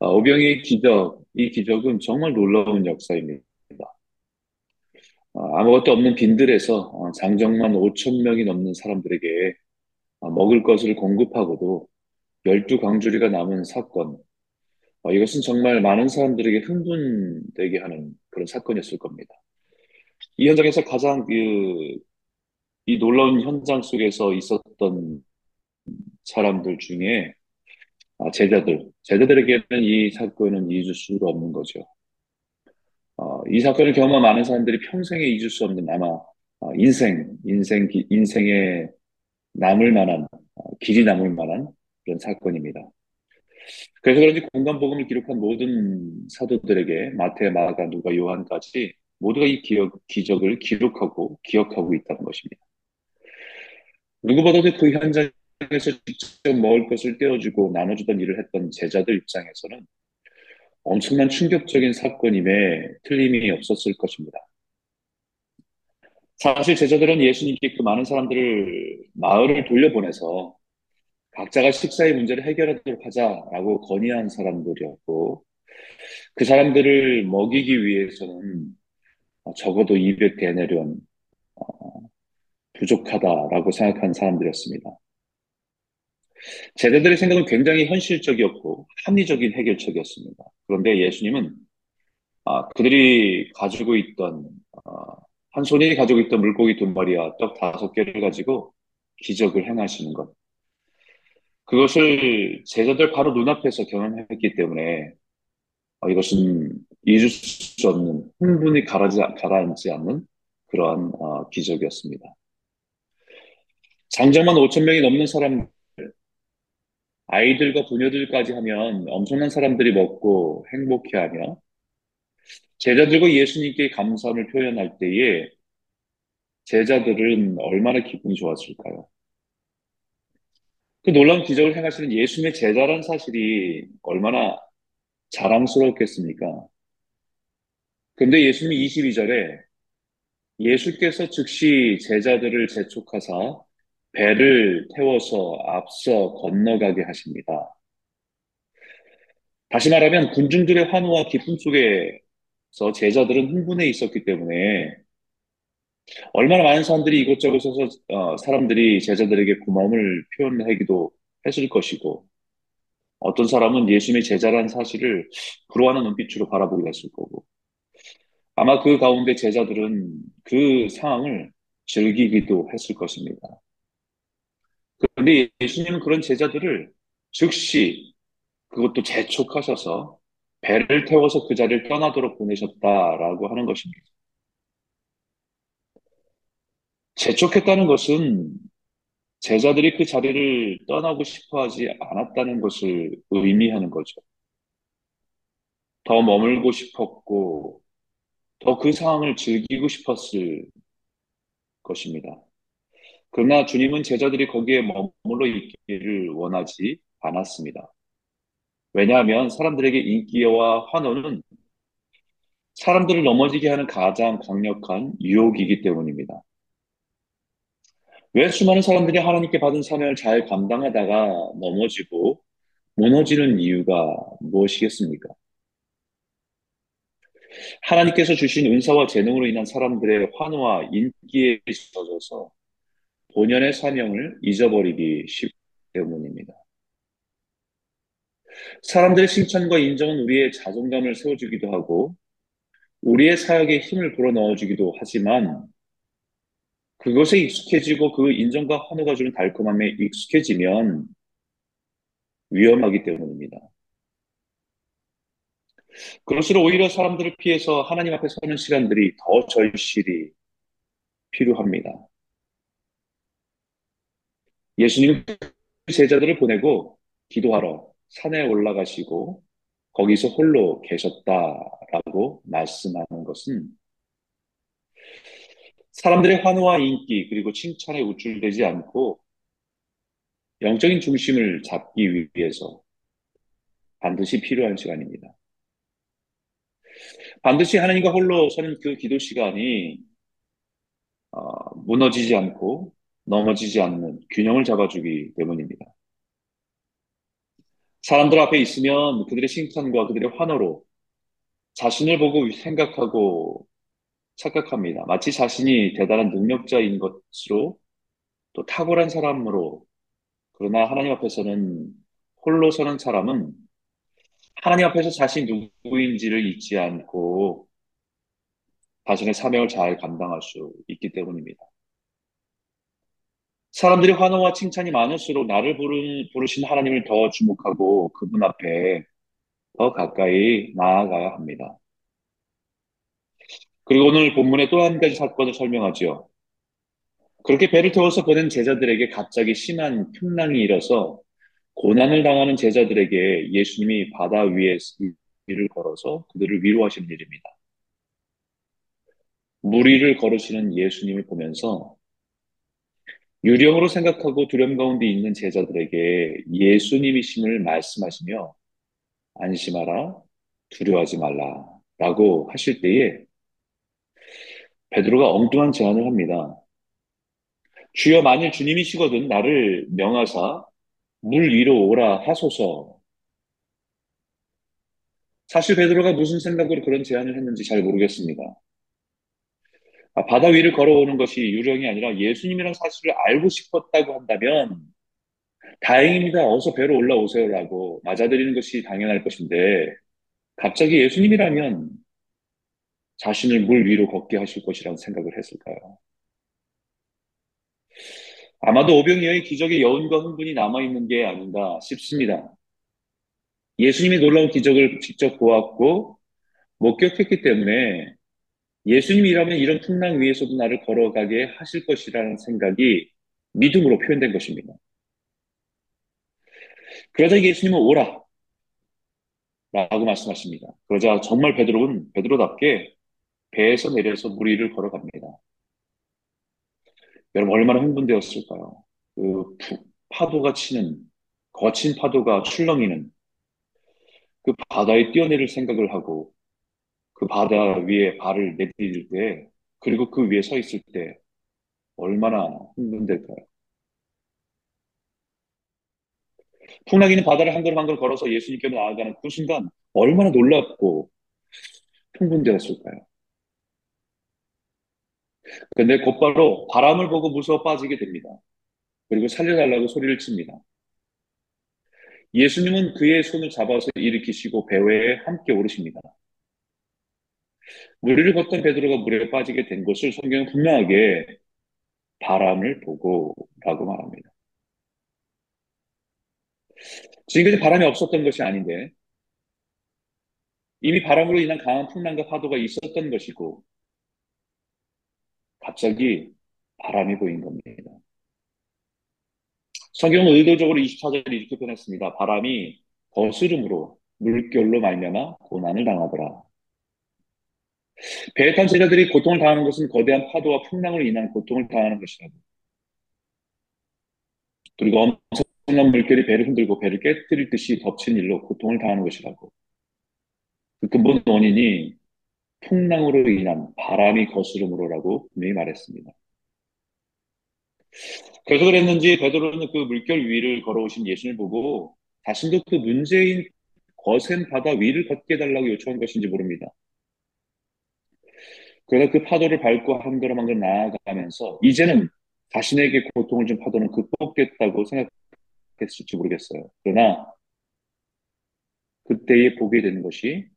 아, 오병이의 기적, 이 기적은 정말 놀라운 역사입니다. 아, 아무것도 없는 빈들에서 어, 장정만 5천 명이 넘는 사람들에게 아, 먹을 것을 공급하고도 열두 강주리가 남은 사건. 어, 이것은 정말 많은 사람들에게 흥분되게 하는 그런 사건이었을 겁니다. 이 현장에서 가장 그, 이 놀라운 현장 속에서 있었던 사람들 중에 아, 제자들, 제자들에게는 이 사건은 잊을 수가 없는 거죠. 어, 이 사건을 경험한 많은 사람들이 평생에 잊을 수 없는 아마 어, 인생, 인생, 기- 인생에 남을 만한, 어, 길이 남을 만한 그런 사건입니다. 그래서 그런지 공간복음을 기록한 모든 사도들에게 마태, 마가, 누가, 요한까지 모두가 이 기억, 기적을 기록하고 기억하고 있다는 것입니다. 누구보다도 그 현장에 서 직접 먹을 것을 떼어주고 나눠주던 일을 했던 제자들 입장에서는 엄청난 충격적인 사건임에 틀림이 없었을 것입니다. 사실 제자들은 예수님께 그 많은 사람들을 마을을 돌려보내서 각자가 식사의 문제를 해결하도록 하자라고 건의한 사람들이었고 그 사람들을 먹이기 위해서는 적어도 200데나리온 부족하다라고 생각한 사람들이었습니다. 제자들의 생각은 굉장히 현실적이었고 합리적인 해결책이었습니다. 그런데 예수님은 아, 그들이 가지고 있던 아, 한 손이 가지고 있던 물고기 두 마리와 떡 다섯 개를 가지고 기적을 행하시는 것. 그것을 제자들 바로 눈앞에서 경험했기 때문에 어, 이것은 잊을 수 없는 흥분이 가라지, 가라앉지 않는 그러한 어, 기적이었습니다. 장정만 5천 명이 넘는 사람, 아이들과 부녀들까지 하면 엄청난 사람들이 먹고 행복해하며 제자들과 예수님께 감사를 표현할 때에 제자들은 얼마나 기분이 좋았을까요? 그 놀라운 기적을 행하시는 예수님의 제자란 사실이 얼마나 자랑스럽겠습니까? 근데 예수님이 22절에 예수께서 즉시 제자들을 재촉하사 배를 태워서 앞서 건너가게 하십니다. 다시 말하면 군중들의 환호와 기쁨 속에서 제자들은 흥분해 있었기 때문에 얼마나 많은 사람들이 이곳저곳에서 어, 사람들이 제자들에게 고마움을 표현하기도 했을 것이고 어떤 사람은 예수님의 제자라는 사실을 부러워하는 눈빛으로 바라보기도 했을 거고 아마 그 가운데 제자들은 그 상황을 즐기기도 했을 것입니다. 그런데 예수님은 그런 제자들을 즉시 그것도 재촉하셔서 배를 태워서 그 자리를 떠나도록 보내셨다라고 하는 것입니다. 재촉했다는 것은 제자들이 그 자리를 떠나고 싶어 하지 않았다는 것을 의미하는 거죠. 더 머물고 싶었고, 더 그 상황을 즐기고 싶었을 것입니다. 그러나 주님은 제자들이 거기에 머물러 있기를 원하지 않았습니다. 왜냐하면 사람들에게 인기와 환호는 사람들을 넘어지게 하는 가장 강력한 유혹이기 때문입니다. 왜 수많은 사람들이 하나님께 받은 사명을 잘 감당하다가 넘어지고 무너지는 이유가 무엇이겠습니까? 하나님께서 주신 은사와 재능으로 인한 사람들의 환호와 인기에 젖어서 본연의 사명을 잊어버리기 때문입니다. 사람들의 칭찬과 인정은 우리의 자존감을 세워주기도 하고 우리의 사역에 힘을 불어넣어주기도 하지만 그것에 익숙해지고 그 인정과 환호가 주는 달콤함에 익숙해지면 위험하기 때문입니다. 그럴수록 오히려 사람들을 피해서 하나님 앞에 서는 시간들이 더 절실히 필요합니다. 예수님은 제자들을 보내고 기도하러 산에 올라가시고 거기서 홀로 계셨다라고 말씀하는 것은 사람들의 환호와 인기 그리고 칭찬에 우쭐대지 않고 영적인 중심을 잡기 위해서 반드시 필요한 시간입니다. 반드시 하나님과 홀로 서는 그 기도 시간이 어, 무너지지 않고 넘어지지 않는 균형을 잡아주기 때문입니다. 사람들 앞에 있으면 그들의 칭찬과 그들의 환호로 자신을 보고 생각하고 착각합니다. 마치 자신이 대단한 능력자인 것으로 또 탁월한 사람으로 그러나 하나님 앞에서는 홀로 서는 사람은 하나님 앞에서 자신이 누구인지를 잊지 않고 자신의 사명을 잘 감당할 수 있기 때문입니다. 사람들이 환호와 칭찬이 많을수록 나를 부르, 부르신 하나님을 더 주목하고 그분 앞에 더 가까이 나아가야 합니다. 그리고 오늘 본문에 또한 가지 사건을 설명하지요. 그렇게 배를 태워서 보낸 제자들에게 갑자기 심한 풍랑이 일어서 고난을 당하는 제자들에게 예수님이 바다 위에 길을 걸어서 그들을 위로하시는 일입니다. 물 위를 걸으시는 예수님을 보면서 유령으로 생각하고 두려움 가운데 있는 제자들에게 예수님이심을 말씀하시며 안심하라, 두려워하지 말라 라고 하실 때에 베드로가 엉뚱한 제안을 합니다. 주여 만일 주님이시거든 나를 명하사 물 위로 오라 하소서. 사실 베드로가 무슨 생각으로 그런 제안을 했는지 잘 모르겠습니다. 아, 바다 위를 걸어오는 것이 유령이 아니라 예수님이랑 사실을 알고 싶었다고 한다면 다행입니다. 어서 배로 올라오세요라고 맞아들이는 것이 당연할 것인데 갑자기 예수님이라면 자신을 물 위로 걷게 하실 것이라는 생각을 했을까요? 아마도 오병이어의 기적의 여운과 흥분이 남아있는 게 아닌가 싶습니다. 예수님이 놀라운 기적을 직접 보았고 목격했기 때문에 예수님이라면 이런 풍랑 위에서도 나를 걸어가게 하실 것이라는 생각이 믿음으로 표현된 것입니다. 그러자 예수님은 오라 라고 말씀하십니다. 그러자 정말 베드로는 베드로답게 배에서 내려서 물 위를 걸어갑니다. 여러분 얼마나 흥분되었을까요? 그 파도가 치는 거친 파도가 출렁이는 그 바다에 뛰어내릴 생각을 하고 그 바다 위에 발을 내디딜 때 그리고 그 위에 서 있을 때 얼마나 흥분될까요? 풍랑이는 바다를 한 걸음 한 걸음 걸어서 예수님께로 나아가는 그 순간 얼마나 놀랍고 흥분되었을까요? 근데 곧바로 바람을 보고 무서워 빠지게 됩니다. 그리고 살려달라고 소리를 칩니다. 예수님은 그의 손을 잡아서 일으키시고 배회에 함께 오르십니다. 물을 걷던 베드로가 물에 빠지게 된 것을 성경은 분명하게 바람을 보고라고 말합니다. 지금까지 바람이 없었던 것이 아닌데 이미 바람으로 인한 강한 풍랑과 파도가 있었던 것이고 갑자기 바람이 보인 겁니다. 성경은 의도적으로 24절을 이렇게 표현했습니다. 바람이 거스름으로 물결로 말미암아 고난을 당하더라. 배에 탄 제자들이 고통을 당하는 것은 거대한 파도와 풍랑으로 인한 고통을 당하는 것이라고. 그리고 엄청난 물결이 배를 흔들고 배를 깨뜨릴 듯이 덮친 일로 고통을 당하는 것이라고. 그 근본 원인이 풍랑으로 인한 바람이 거스름으로라고 분명히 말했습니다. 그래서 그랬는지 베드로는 그 물결 위를 걸어오신 예수님을 보고 자신도 그 문제인 거센 바다 위를 걷게 해달라고 요청한 것인지 모릅니다. 그래서 그 파도를 밟고 한 걸음 한 걸음 나아가면서 이제는 자신에게 고통을 준 파도는 극복됐다고 생각했을지 모르겠어요. 그러나 그때에 보게 되는 것이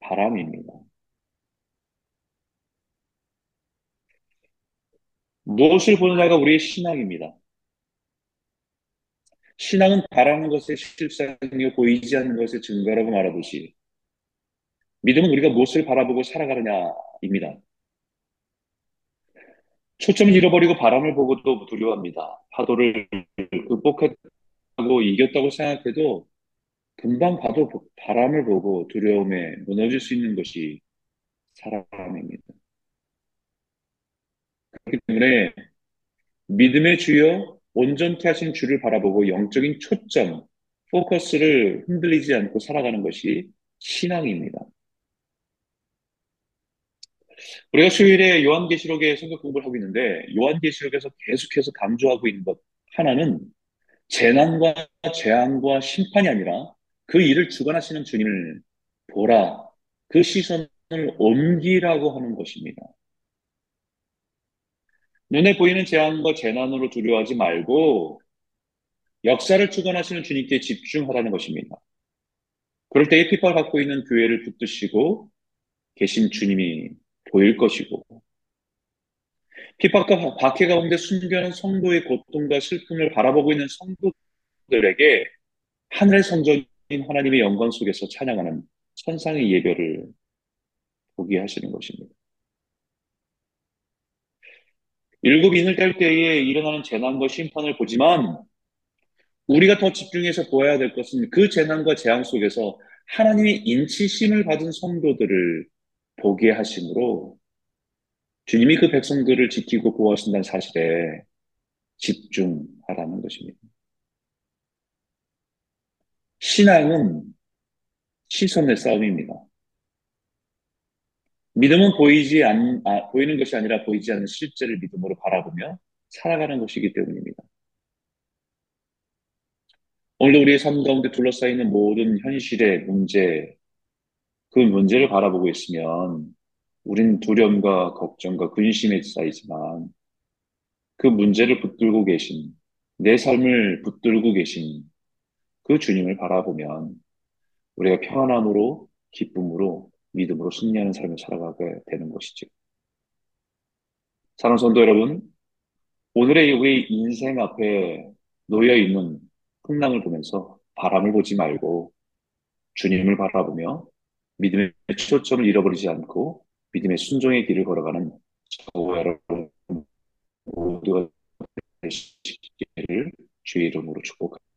바람입니다. 무엇을 보느냐가 우리의 신앙입니다. 신앙은 바라는 것의 실상이요 보이지 않는 것의 증거라고 말하듯이 믿음은 우리가 무엇을 바라보고 살아가느냐입니다. 초점을 잃어버리고 바람을 보고도 두려워합니다. 파도를 극복했다고 이겼다고 생각해도 금방 봐도 바람을 보고 두려움에 무너질 수 있는 것이 사람입니다. 그렇기 때문에 믿음의 주여 온전케 하신 주를 바라보고 영적인 초점, 포커스를 흔들리지 않고 살아가는 것이 신앙입니다. 우리가 수요일에 요한계시록의 성격 공부를 하고 있는데 요한계시록에서 계속해서 강조하고 있는 것 하나는 재난과 재앙과 심판이 아니라 그 일을 주관하시는 주님을 보라. 그 시선을 옮기라고 하는 것입니다. 눈에 보이는 재앙과 재난으로 두려워하지 말고 역사를 주관하시는 주님께 집중하라는 것입니다. 그럴 때에 핍박을 받고 있는 교회를 붙드시고 계신 주님이 보일 것이고 핍박과 박해 가운데 숨겨놓은 성도의 고통과 슬픔을 바라보고 있는 성도들에게 하늘의 성전인 하나님의 영광 속에서 찬양하는 천상의 예배를 보게 하시는 것입니다. 일곱 인을 뗄 때에 일어나는 재난과 심판을 보지만 우리가 더 집중해서 보아야 될 것은 그 재난과 재앙 속에서 하나님의 인치심을 받은 성도들을 보게 하심으로 주님이 그 백성들을 지키고 보호하신다는 사실에 집중하라는 것입니다. 신앙은 시선의 싸움입니다. 믿음은 보이지 않, 아, 보이는 것이 아니라 보이지 않는 실제를 믿음으로 바라보며 살아가는 것이기 때문입니다. 오늘도 우리의 삶 가운데 둘러싸이는 모든 현실의 문제, 그 문제를 바라보고 있으면 우린 두려움과 걱정과 근심에 쌓이지만 그 문제를 붙들고 계신, 내 삶을 붙들고 계신 그 주님을 바라보면 우리가 평안함으로, 기쁨으로, 믿음으로 승리하는 삶을 살아가게 되는 것이죠. 사랑하는 성도 여러분, 오늘의 우리 인생 앞에 놓여 있는 풍랑을 보면서 바람을 보지 말고 주님을 바라보며 믿음의 초점을 잃어버리지 않고 믿음의 순종의 길을 걸어가는 저와 여러분 모두가 되시기를 주의 이름으로 축복합니다.